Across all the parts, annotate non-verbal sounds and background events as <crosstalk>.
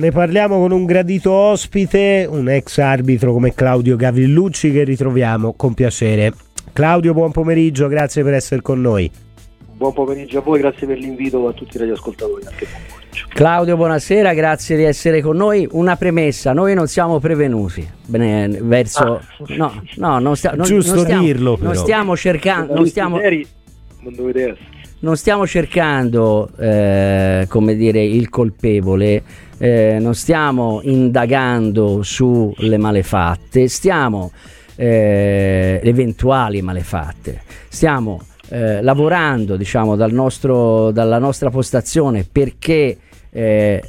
Ne parliamo con un gradito ospite, un ex arbitro come Claudio Gavillucci che ritroviamo con piacere. Claudio, buon pomeriggio, grazie per essere con noi. Buon pomeriggio a voi, grazie per l'invito a tutti i radioascoltatori. Claudio, buonasera, grazie di essere con noi. Una premessa, noi non siamo prevenuti Bene, verso... Ah. No, no, non, sta, non, Giusto non stiamo, dirlo. Però. Non stiamo cercando... Non stiamo, non dovete essere. Non stiamo cercando, eh, come dire, il colpevole, eh, non stiamo indagando sulle malefatte, stiamo eh, eventuali malefatte, stiamo eh, lavorando diciamo, dal nostro, dalla nostra postazione perché eh,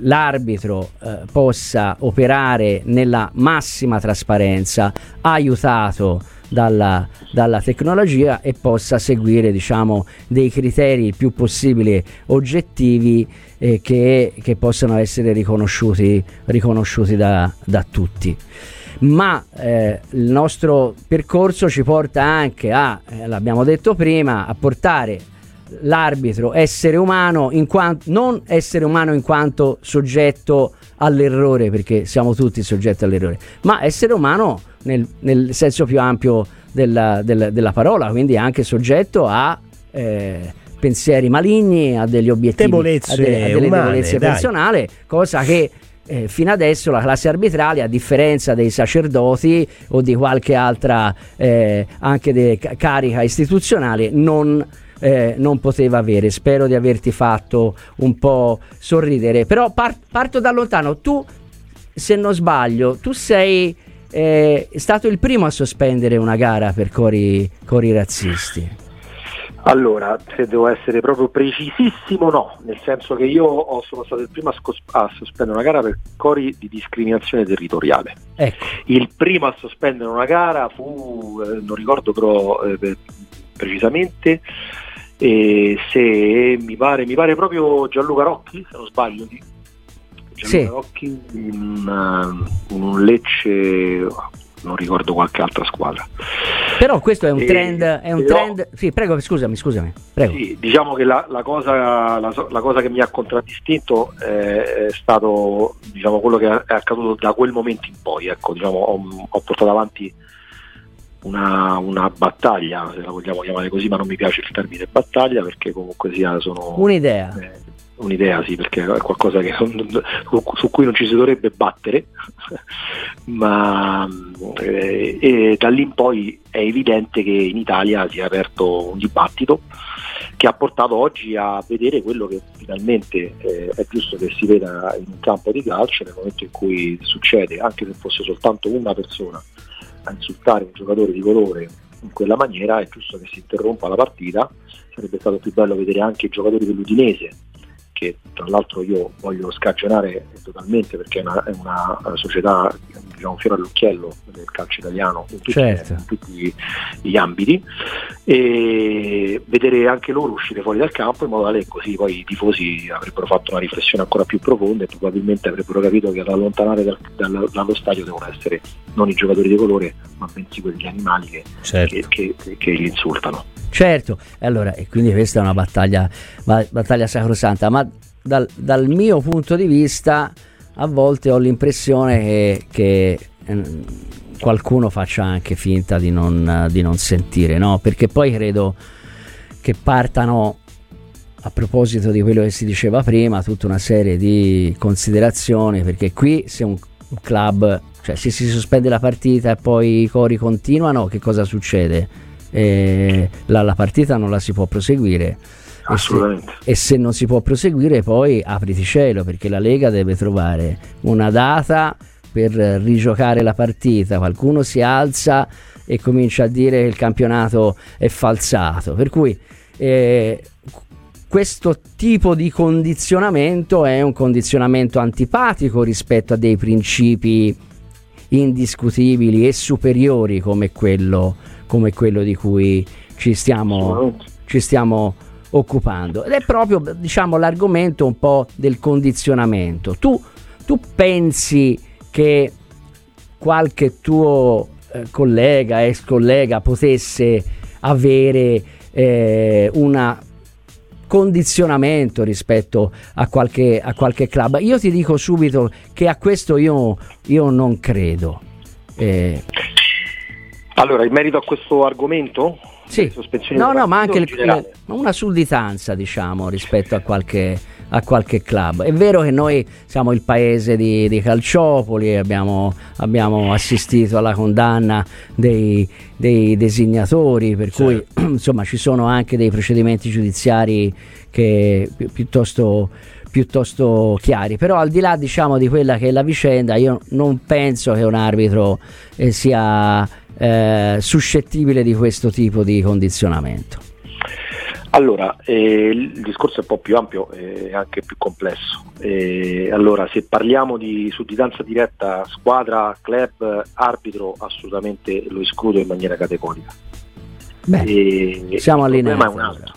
l'arbitro eh, possa operare nella massima trasparenza, aiutato dalla, dalla tecnologia e possa seguire diciamo, dei criteri il più possibile oggettivi eh, che, che, possano essere riconosciuti, riconosciuti da, da tutti. Ma eh, il nostro percorso ci porta anche a, eh, l'abbiamo detto prima, a portare l'arbitro essere umano quanto non essere umano in quanto soggetto all'errore perché siamo tutti soggetti all'errore ma essere umano nel, nel senso più ampio della, della, della, parola quindi anche soggetto a eh, pensieri maligni a degli obiettivi debolezze a, de, a delle umane, debolezze dai. personali cosa che eh, fino adesso la classe arbitrale, a differenza dei sacerdoti o di qualche altra eh, anche de, carica istituzionale, non, eh, non, poteva avere. Spero di averti fatto un po' sorridere. Però par- parto da lontano. Tu, se non sbaglio, tu sei eh, stato il primo a sospendere una gara per cori, cori razzisti. Allora, se devo essere proprio precisissimo, no, nel senso che io ho, sono stato il primo a, scos- a, sospendere una gara per cori di discriminazione territoriale. Ecco. Il primo a sospendere una gara fu, eh, non ricordo però eh, precisamente, eh, se mi pare, mi pare proprio Gianluca Rocchi, se non sbaglio, Gianluca sì. Rocchi in, in un Lecce non ricordo qualche altra squadra. Però questo è un trend, è un però, trend... Sì, prego, scusami, scusami. Prego. Sì, diciamo che la, la, cosa, la, la, cosa, che mi ha contraddistinto è, è stato diciamo, quello che è accaduto da quel momento in poi. Ecco, diciamo, ho, ho, portato avanti una, una, battaglia, se la vogliamo chiamare così, ma non mi piace il termine battaglia perché comunque sia sono... Un'idea. Eh, un'idea sì, perché è qualcosa che, su cui non ci si dovrebbe battere, <laughs> ma eh, e da lì in poi è evidente che in Italia si è aperto un dibattito che ha portato oggi a vedere quello che finalmente eh, è giusto che si veda in un campo di calcio nel momento in cui succede, anche se fosse soltanto una persona a insultare un giocatore di colore in quella maniera, è giusto che si interrompa la partita, sarebbe stato più bello vedere anche i giocatori dell'Udinese che tra l'altro io voglio scagionare totalmente perché è una, è una società diciamo fiore all'occhiello del calcio italiano in tutti, certo. in tutti, gli ambiti e vedere anche loro uscire fuori dal campo in modo tale che così poi i tifosi avrebbero fatto una riflessione ancora più profonda e probabilmente avrebbero capito che ad allontanare dal, dal, dallo stadio devono essere non i giocatori di colore ma bensì quegli animali che, certo. che, che, che li insultano. Certo, allora, e quindi questa è una battaglia, battaglia sacrosanta, ma dal, dal, mio punto di vista a volte ho l'impressione che, che eh, qualcuno faccia anche finta di non, di non sentire, no? Perché poi credo che partano a proposito di quello che si diceva prima, tutta una serie di considerazioni, perché qui se un club, cioè se si sospende la partita e poi i cori continuano, che cosa succede? eh, la, la, partita non la si può proseguire. E se, e se, non si può proseguire poi apriti cielo perché la Lega deve trovare una data per rigiocare la partita, qualcuno si alza e comincia a dire che il campionato è falsato. Per cui eh, questo tipo di condizionamento è un condizionamento antipatico rispetto a dei principi indiscutibili e superiori come quello come quello di cui ci stiamo, ci stiamo occupando. Ed è proprio diciamo, l'argomento un po' del condizionamento. Tu, tu pensi che qualche tuo eh, collega, ex collega, potesse avere eh, una condizionamento rispetto a qualche, a qualche, club. Io ti dico subito che a questo io, io non credo. Eh. Allora, in merito a questo argomento? Sì, no, no, ma anche il, una sudditanza, diciamo, rispetto a qualche, a qualche club. È vero che noi siamo il paese di, di Calciopoli, abbiamo, abbiamo, assistito alla condanna dei, dei designatori, per certo. cui <clears throat> insomma ci sono anche dei procedimenti giudiziari che pi- piuttosto piuttosto chiari. Però al di là diciamo, di quella che è la vicenda, io non penso che un arbitro eh, sia eh, suscettibile di questo tipo di condizionamento. Allora, eh, il discorso è un po' più ampio e anche più complesso. Eh, allora, se parliamo di sudditanza diretta squadra, club, arbitro, assolutamente lo escludo in maniera categorica. Beh, siamo allineati. Il problema è un altro.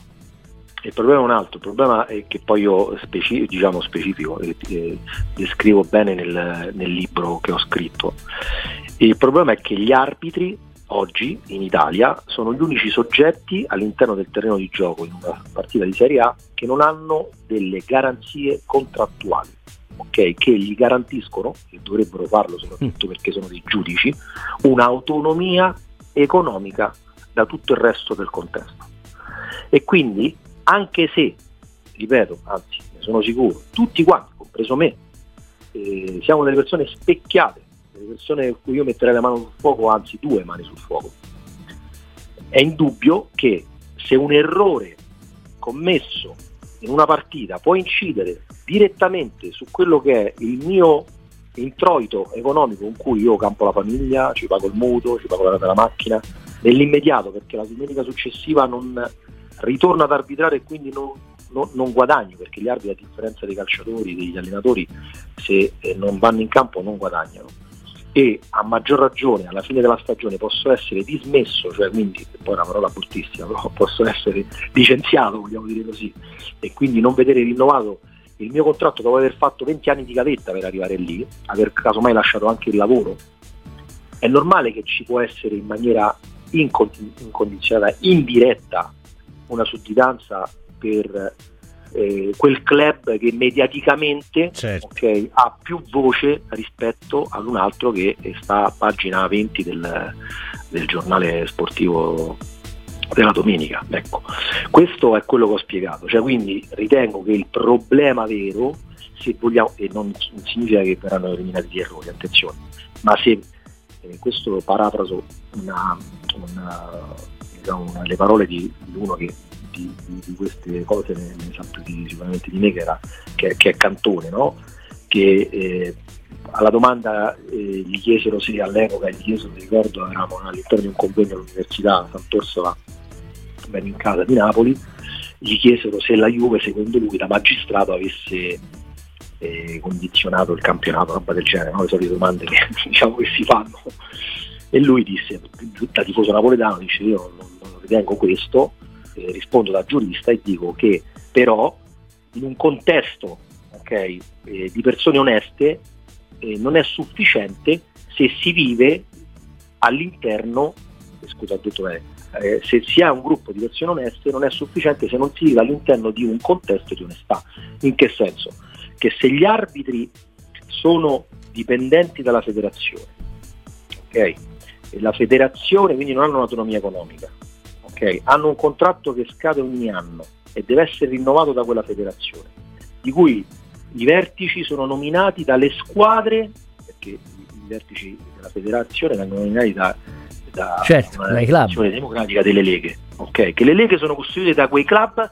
Il problema è un altro, il problema è che poi io speci- diciamo specifico e eh, descrivo bene nel, nel libro che ho scritto. Il problema è che gli arbitri oggi in Italia sono gli unici soggetti all'interno del terreno di gioco in una partita di Serie A che non hanno delle garanzie contrattuali, okay? che gli garantiscono, e dovrebbero farlo soprattutto mm. perché sono dei giudici, un'autonomia economica da tutto il resto del contesto. E quindi, anche se, ripeto, anzi, ne sono sicuro, tutti quanti, compreso me, eh, siamo delle persone specchiate le persone a cui io metterei la mano sul fuoco, anzi due mani sul fuoco. È indubbio che se un errore commesso in una partita può incidere direttamente su quello che è il mio introito economico con cui io campo la famiglia, ci pago il mutuo, ci pago la della macchina, nell'immediato perché la domenica successiva non ritorno ad arbitrare e quindi non, non, non guadagno perché gli arbitri a differenza dei calciatori, degli allenatori se eh, non vanno in campo non guadagnano. E a maggior ragione alla fine della stagione posso essere dismesso, cioè quindi, poi è una parola bruttissima, però <laughs> posso essere licenziato, vogliamo dire così, e quindi non vedere rinnovato il mio contratto dopo aver fatto 20 anni di gavetta per arrivare lì, aver casomai lasciato anche il lavoro, è normale che ci può essere in maniera incondizionata, indiretta, una sudditanza per eh, quel club che mediaticamente certo. okay, ha più voce rispetto ad un altro che sta a pagina 20 del, del giornale sportivo della domenica. Ecco, questo è quello che ho spiegato, cioè, quindi ritengo che il problema vero, se vogliamo, e non, non significa che verranno eliminati gli errori, attenzione, ma se eh, questo parafraso una, una, diciamo, le parole di, di uno che di, di, queste cose ne, ne sa più di, sicuramente di me che, era, che, che è Cantone, no? che eh, alla domanda eh, gli chiesero se all'epoca, gli chiesero, mi ricordo, eravamo all'interno di un convegno all'Università Sant'Orsola, ben in casa di Napoli, gli chiesero se la Juve, secondo lui, da magistrato avesse eh, condizionato il campionato, roba del genere, no? le solite domande che, <laughs> diciamo, che si fanno. E lui disse, da tifoso napoletano, dice io non ritengo questo, eh, rispondo da giurista e dico che però in un contesto okay, eh, di persone oneste eh, non è sufficiente se si vive all'interno, scusa detto bene, eh, se si ha un gruppo di persone oneste non è sufficiente se non si vive all'interno di un contesto di onestà. In che senso? Che se gli arbitri sono dipendenti dalla federazione, ok? E la federazione quindi non hanno un'autonomia economica, okay, hanno un contratto che scade ogni anno e deve essere rinnovato da quella federazione, di cui i vertici sono nominati dalle squadre, perché i vertici della federazione vengono nominati da, da certo, una federazione democratica delle leghe, okay, che le leghe sono costituite da quei club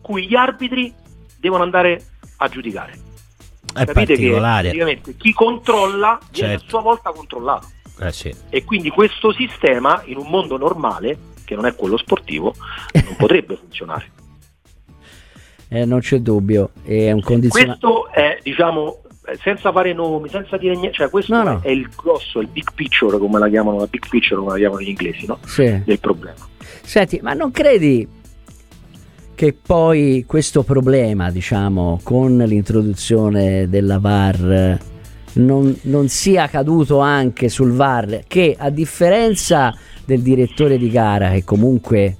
cui gli arbitri devono andare a giudicare. È Capite che chi controlla viene certo. a sua volta controllato. Eh sì. E quindi questo sistema in un mondo normale che non è quello sportivo, non potrebbe <laughs> funzionare. Eh, non c'è dubbio, è un condizionamento. Questo è, diciamo, senza fare nomi, senza dire niente, cioè questo no, no. è il grosso, il big picture, come la chiamano, la big picture come la chiamano gli inglesi, no? Sì. Del problema. Senti, ma non credi che poi questo problema, diciamo, con l'introduzione della VAR non, non sia caduto anche sul VAR, che a differenza del direttore di gara che comunque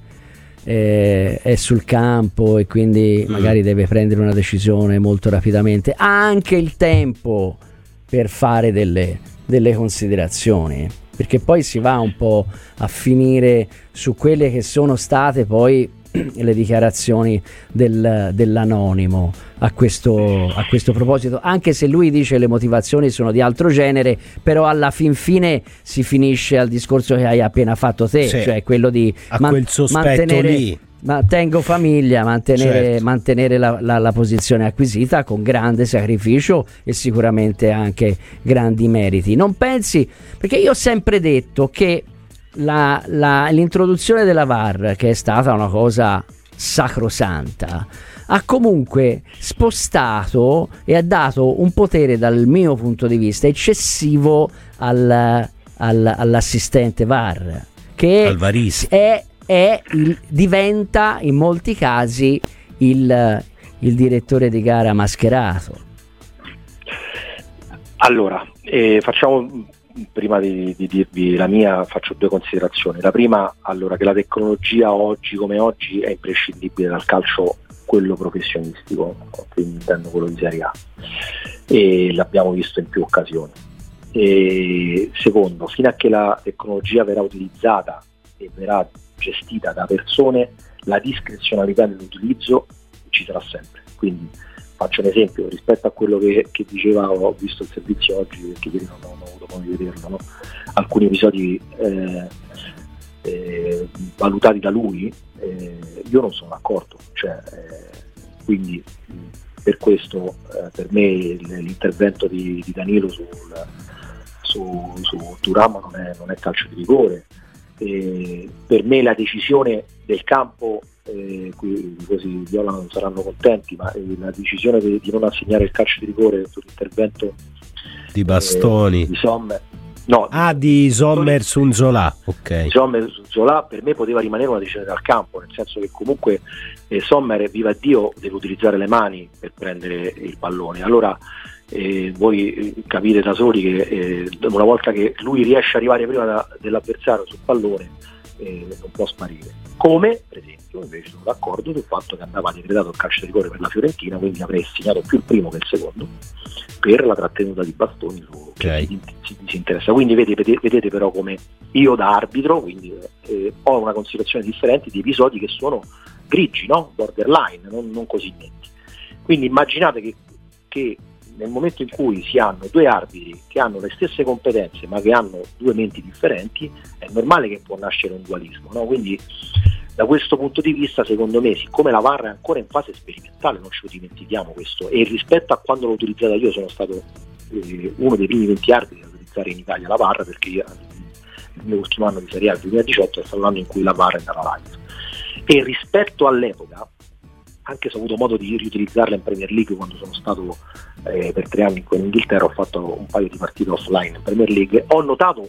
eh, è sul campo e quindi mm. magari deve prendere una decisione molto rapidamente, ha anche il tempo per fare delle, delle considerazioni, perché poi si va un po' a finire su quelle che sono state poi <clears throat> le dichiarazioni del, dell'anonimo a questo, a questo, proposito, anche se lui dice le motivazioni sono di altro genere, però alla fin fine si finisce al discorso che hai appena fatto te, sì, cioè quello di man- mantenere, lì. Mantengo famiglia, mantenere, certo. mantenere la, la, la, posizione acquisita con grande sacrificio e sicuramente anche grandi meriti. Non pensi, perché io ho sempre detto che la, la, l'introduzione della VAR, che è stata una cosa sacrosanta, ha comunque spostato e ha dato un potere dal mio punto di vista eccessivo al, al, all'assistente VAR, che è, è il, diventa in molti casi il, il direttore di gara mascherato. Allora, eh, facciamo prima di, di, dirvi la mia faccio due considerazioni. La prima, allora, che la tecnologia oggi come oggi è imprescindibile dal calcio quello professionistico, quindi intendo quello di Serie A, e l'abbiamo visto in più occasioni. E secondo, fino a che la tecnologia verrà utilizzata e verrà gestita da persone, la discrezionalità nell'utilizzo ci sarà sempre. Quindi faccio un esempio rispetto a quello che, che diceva, ho visto il servizio oggi perché ieri non, non ho avuto modo di vederlo, no? alcuni episodi eh, eh, valutati da lui, eh, io non sono d'accordo, cioè, eh, quindi per questo eh, per me l'intervento di, di Danilo sul, su, su Turam non è, non è calcio di rigore, per me la decisione del campo eh, qui così Viola non saranno contenti, ma eh, la decisione di, di, non assegnare il calcio di rigore sull'intervento di Bastoni, eh, di Sommer, no, ah, di Sommer su Zola, ok. Sommer su Zola per me poteva rimanere una decisione dal campo, nel senso che comunque eh, Sommer, viva Dio, deve utilizzare le mani per prendere il pallone. Allora eh, voi eh, capite da soli che eh, una volta che lui riesce ad arrivare prima da, dell'avversario sul pallone eh, non può sparire. Come per esempio invece sono d'accordo sul fatto che andava decretato il calcio di rigore per la Fiorentina, quindi avrei segnato più il primo che il secondo per la trattenuta di bastoni su okay. chi si, si, interessa. Quindi vedete, vedete, però come io da arbitro quindi, eh, ho una considerazione differente di episodi che sono grigi, no? borderline, non, non così netti. Quindi immaginate che, che nel momento in cui si hanno due arbitri che hanno le stesse competenze ma che hanno due menti differenti, è normale che può nascere un dualismo. No? Quindi da questo punto di vista, secondo me, siccome la VAR è ancora in fase sperimentale, non ce lo dimentichiamo questo, e rispetto a quando l'ho utilizzata io sono stato eh, uno dei primi 20 arbitri a utilizzare in Italia la VAR perché io, il mio ultimo anno di Serie A, il 2018, è stato l'anno in cui la VAR andata live. E rispetto all'epoca, anche se ho avuto modo di riutilizzarla in Premier League quando sono stato eh, per tre anni in Inghilterra, ho fatto un paio di partite offline in Premier League, ho notato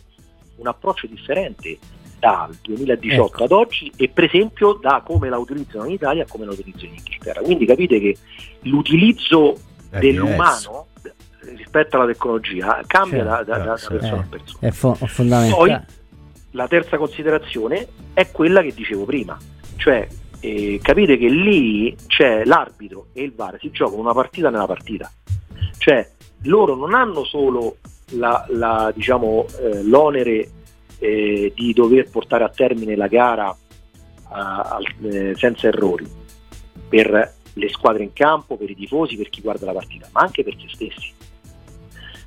un approccio differente dal 2018 ecco. ad oggi e per esempio da come la utilizzano in Italia a come la utilizzano in Inghilterra. Quindi capite che l'utilizzo È dell'umano diverso. rispetto alla tecnologia cambia certo, da, da, da, persona a persona. È fo- fondamentale. Poi la terza considerazione è quella che dicevo prima, cioè eh, capite che lì c'è l'arbitro e il VAR si giocano una partita nella partita, cioè loro non hanno solo la, la, diciamo, eh, l'onere eh, di dover portare a termine la gara eh, senza errori per le squadre in campo, per i tifosi, per chi guarda la partita, ma anche per se stessi.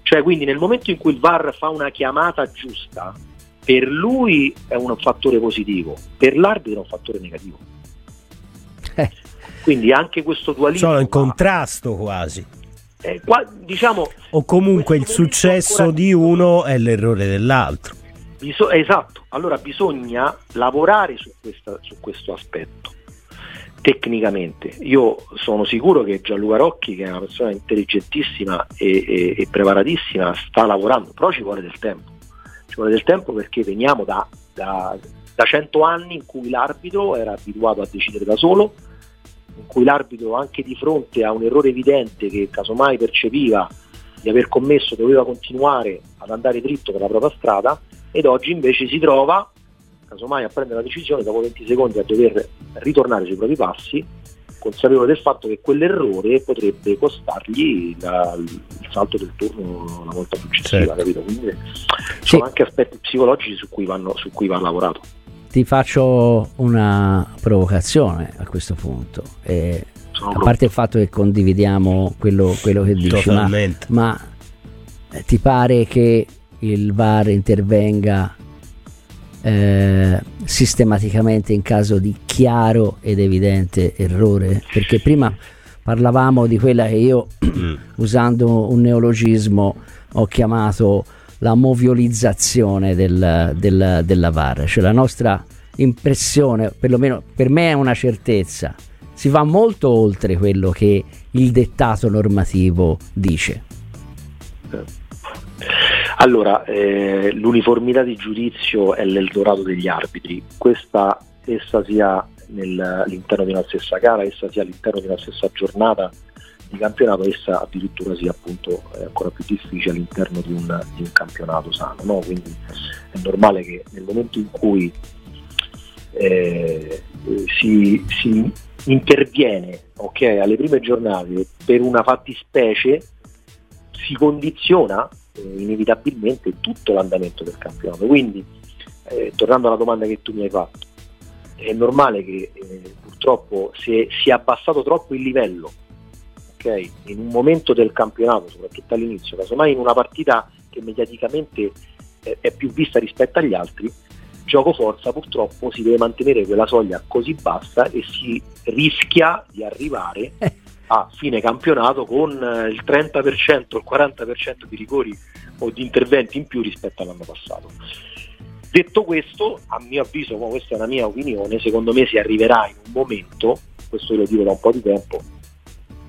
Cioè, quindi nel momento in cui il VAR fa una chiamata giusta, per lui è un fattore positivo, per l'arbitro è un fattore negativo. Quindi anche questo dualismo. Sono in contrasto quasi. Eh, qua, diciamo, o comunque il successo ancora... di uno è l'errore dell'altro. Biso- esatto, allora bisogna lavorare su, questa, su, questo aspetto tecnicamente. Io sono sicuro che Gianluca Rocchi, che è una persona intelligentissima e, e, e preparatissima, sta lavorando, però ci vuole del tempo. Ci vuole del tempo perché veniamo da, da, da 100 anni in cui l'arbitro era abituato a decidere da solo, in cui l'arbitro anche di fronte a un errore evidente che casomai percepiva di aver commesso doveva continuare ad andare dritto per la propria strada ed oggi invece si trova casomai a prendere la decisione dopo 20 secondi a dover ritornare sui propri passi, consapevole del fatto che quell'errore potrebbe costargli la, il salto del turno la volta successiva, certo. Quindi sì. sono anche aspetti psicologici su cui, vanno, su cui va lavorato. Ti faccio una provocazione a questo punto. Eh, a parte il fatto che condividiamo quello, quello che dici, ma, ma eh, ti pare che il VAR intervenga eh, sistematicamente in caso di chiaro ed evidente errore? Perché prima parlavamo di quella che io, mm. <clears throat> usando un neologismo, ho chiamato la moviolizzazione del, del, della VAR, cioè la nostra impressione, perlomeno per me è una certezza, si va molto oltre quello che il dettato normativo dice. Allora, eh, l'uniformità di giudizio è l'Eldorado degli arbitri, questa essa sia nel, all'interno di una stessa gara, essa sia all'interno di una stessa giornata di campionato, essa addirittura sia appunto eh, ancora più difficile all'interno di un, di un campionato sano. No? Quindi è normale che nel momento in cui eh, si, si, interviene okay, alle prime giornate per una fattispecie, si condiziona eh, inevitabilmente tutto l'andamento del campionato. Quindi, eh, tornando alla domanda che tu mi hai fatto, è normale che eh, purtroppo se si è abbassato troppo il livello okay, in un momento del campionato, soprattutto all'inizio, casomai in una partita che mediaticamente è più vista rispetto agli altri, gioco forza purtroppo si deve mantenere quella soglia così bassa e si rischia di arrivare eh a fine campionato con eh, il 30%, il 40% di rigori o di interventi in più rispetto all'anno passato. Detto questo, a mio avviso, questa è una mia opinione, secondo me si arriverà in un momento, questo lo dico da un po' di tempo,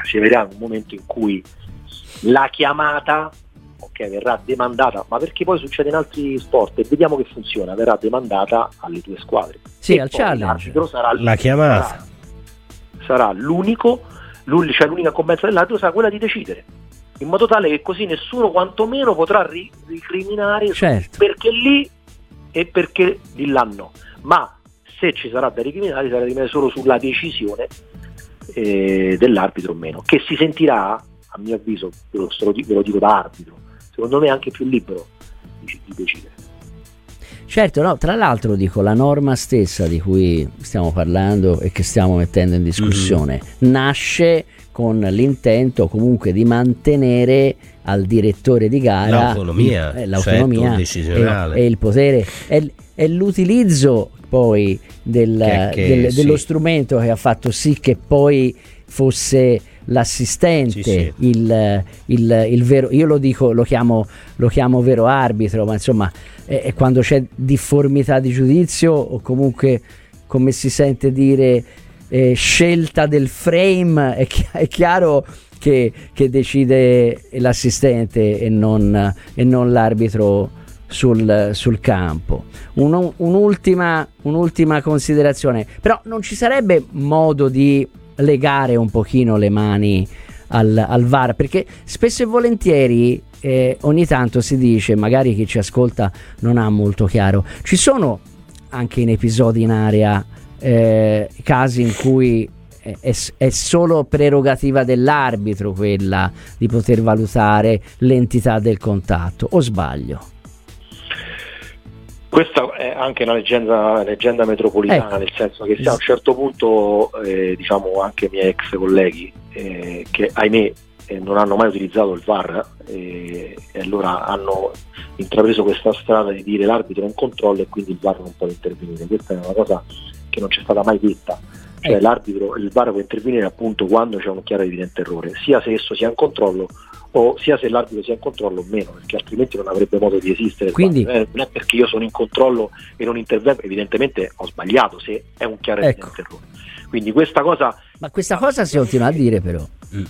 si in un momento in cui la chiamata okay, verrà demandata, ma perché poi succede in altri sport e vediamo che funziona, verrà demandata alle due squadre. Sì, e al challenge. Sarà, la chiamata. Sarà, sarà l'unico cioè l'unica commensa dell'arbitro sarà quella di decidere in modo tale che così nessuno quantomeno potrà ri- ricriminare certo. perché lì e perché di là no ma se ci sarà da ricriminare sarà ricriminare solo sulla decisione eh, dell'arbitro o meno che si sentirà a mio avviso ve lo, ve lo dico da arbitro secondo me anche più libero di, di decidere. Certo, no, tra l'altro dico, la norma stessa di cui stiamo parlando e che stiamo mettendo in discussione mm-hmm. nasce con l'intento comunque di mantenere al direttore di gara l'autonomia, eh, l'autonomia certo, e, e, il potere. E, e l'utilizzo poi del, che, che, del, sì. dello strumento che ha fatto sì che poi fosse l'assistente, sì, sì. Il, il, il, vero, io lo dico, lo chiamo, lo chiamo vero arbitro, ma insomma è, quando c'è difformità di giudizio o comunque come si sente dire eh, scelta del frame, è, chi- è chiaro che, che, decide l'assistente e non, e non l'arbitro. Sul, sul, campo. Un, un'ultima, un'ultima considerazione, però non ci sarebbe modo di legare un pochino le mani al, al VAR perché spesso e volentieri eh, ogni tanto si dice, magari chi ci ascolta non ha molto chiaro, ci sono anche in episodi in area eh, casi in cui è, è, solo prerogativa dell'arbitro quella di poter valutare l'entità del contatto, o sbaglio? Questa è anche una leggenda, leggenda metropolitana, ecco. nel senso che se a un certo punto, eh, diciamo anche i miei ex colleghi, eh, che ahimè eh, non hanno mai utilizzato il VAR eh, e allora hanno intrapreso questa strada di dire l'arbitro è in controllo e quindi il VAR non può intervenire. Questa è una cosa che non c'è stata mai detta. Cioè, l'arbitro, il VAR può intervenire appunto quando c'è un chiaro e evidente errore, sia se esso sia in controllo o sia se l'arbitro sia in controllo o meno, perché altrimenti non avrebbe modo di esistere. Quindi, eh, non è perché io sono in controllo e non intervengo, evidentemente ho sbagliato se è un chiaro e ecco. errore. Quindi questa cosa... Ma questa cosa si continua a dire però.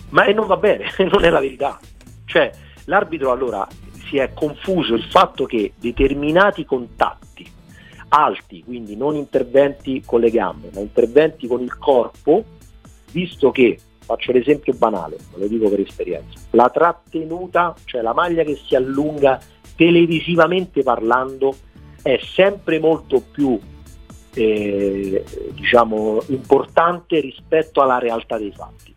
Ma non va bene, <laughs> non è la verità. Cioè l'arbitro allora si è confuso il fatto che determinati contatti alti, quindi non interventi con le gambe, ma interventi con il corpo, visto che Faccio l'esempio banale, lo dico per esperienza. La trattenuta, cioè la maglia che si allunga televisivamente parlando, è sempre molto più eh, diciamo, importante rispetto alla realtà dei fatti.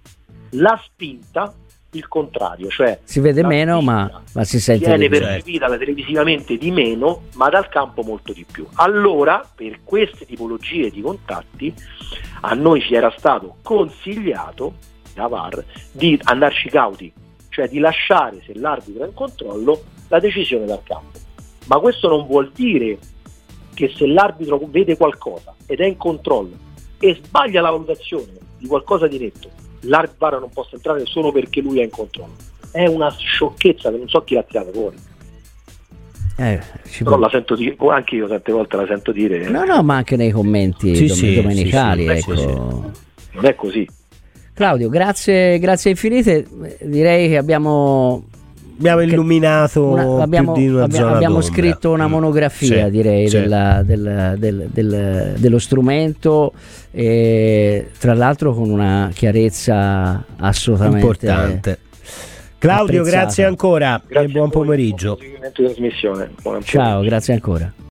La spinta il contrario, cioè si vede meno ma, ma, si sente viene percepita televisivamente di meno ma dal campo molto di più. Allora per queste tipologie di contatti a noi ci era stato consigliato da VAR di andarci cauti, cioè di lasciare se l'arbitro è in controllo la decisione dal campo. Ma questo non vuol dire che se l'arbitro vede qualcosa ed è in controllo e sbaglia la valutazione di qualcosa di netto l'arbitro non possa entrare solo perché lui è in controllo. È una sciocchezza che non so chi l'ha tirata fuori. Eh, Però può... la sento dire, anche io tante volte la sento dire. No, no, ma anche nei commenti sì, dom- sì, domenicali. Sì, ecco. Non è così. Claudio, grazie, grazie infinite. Direi che abbiamo abbiamo illuminato una, abbiamo, abbiamo, abbiamo scritto una mm. monografia sì, direi sì. Della, del, del, del, dello strumento e tra l'altro con una chiarezza assolutamente importante Claudio apprezzata. grazie ancora grazie e buon pomeriggio buon ciao grazie ancora